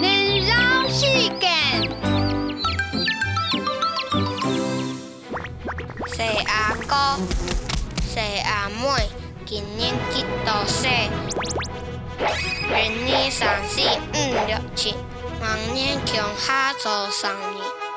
人老势贱，细阿哥、细阿妹今年几多岁？元年三四五六七，明年从下做生日。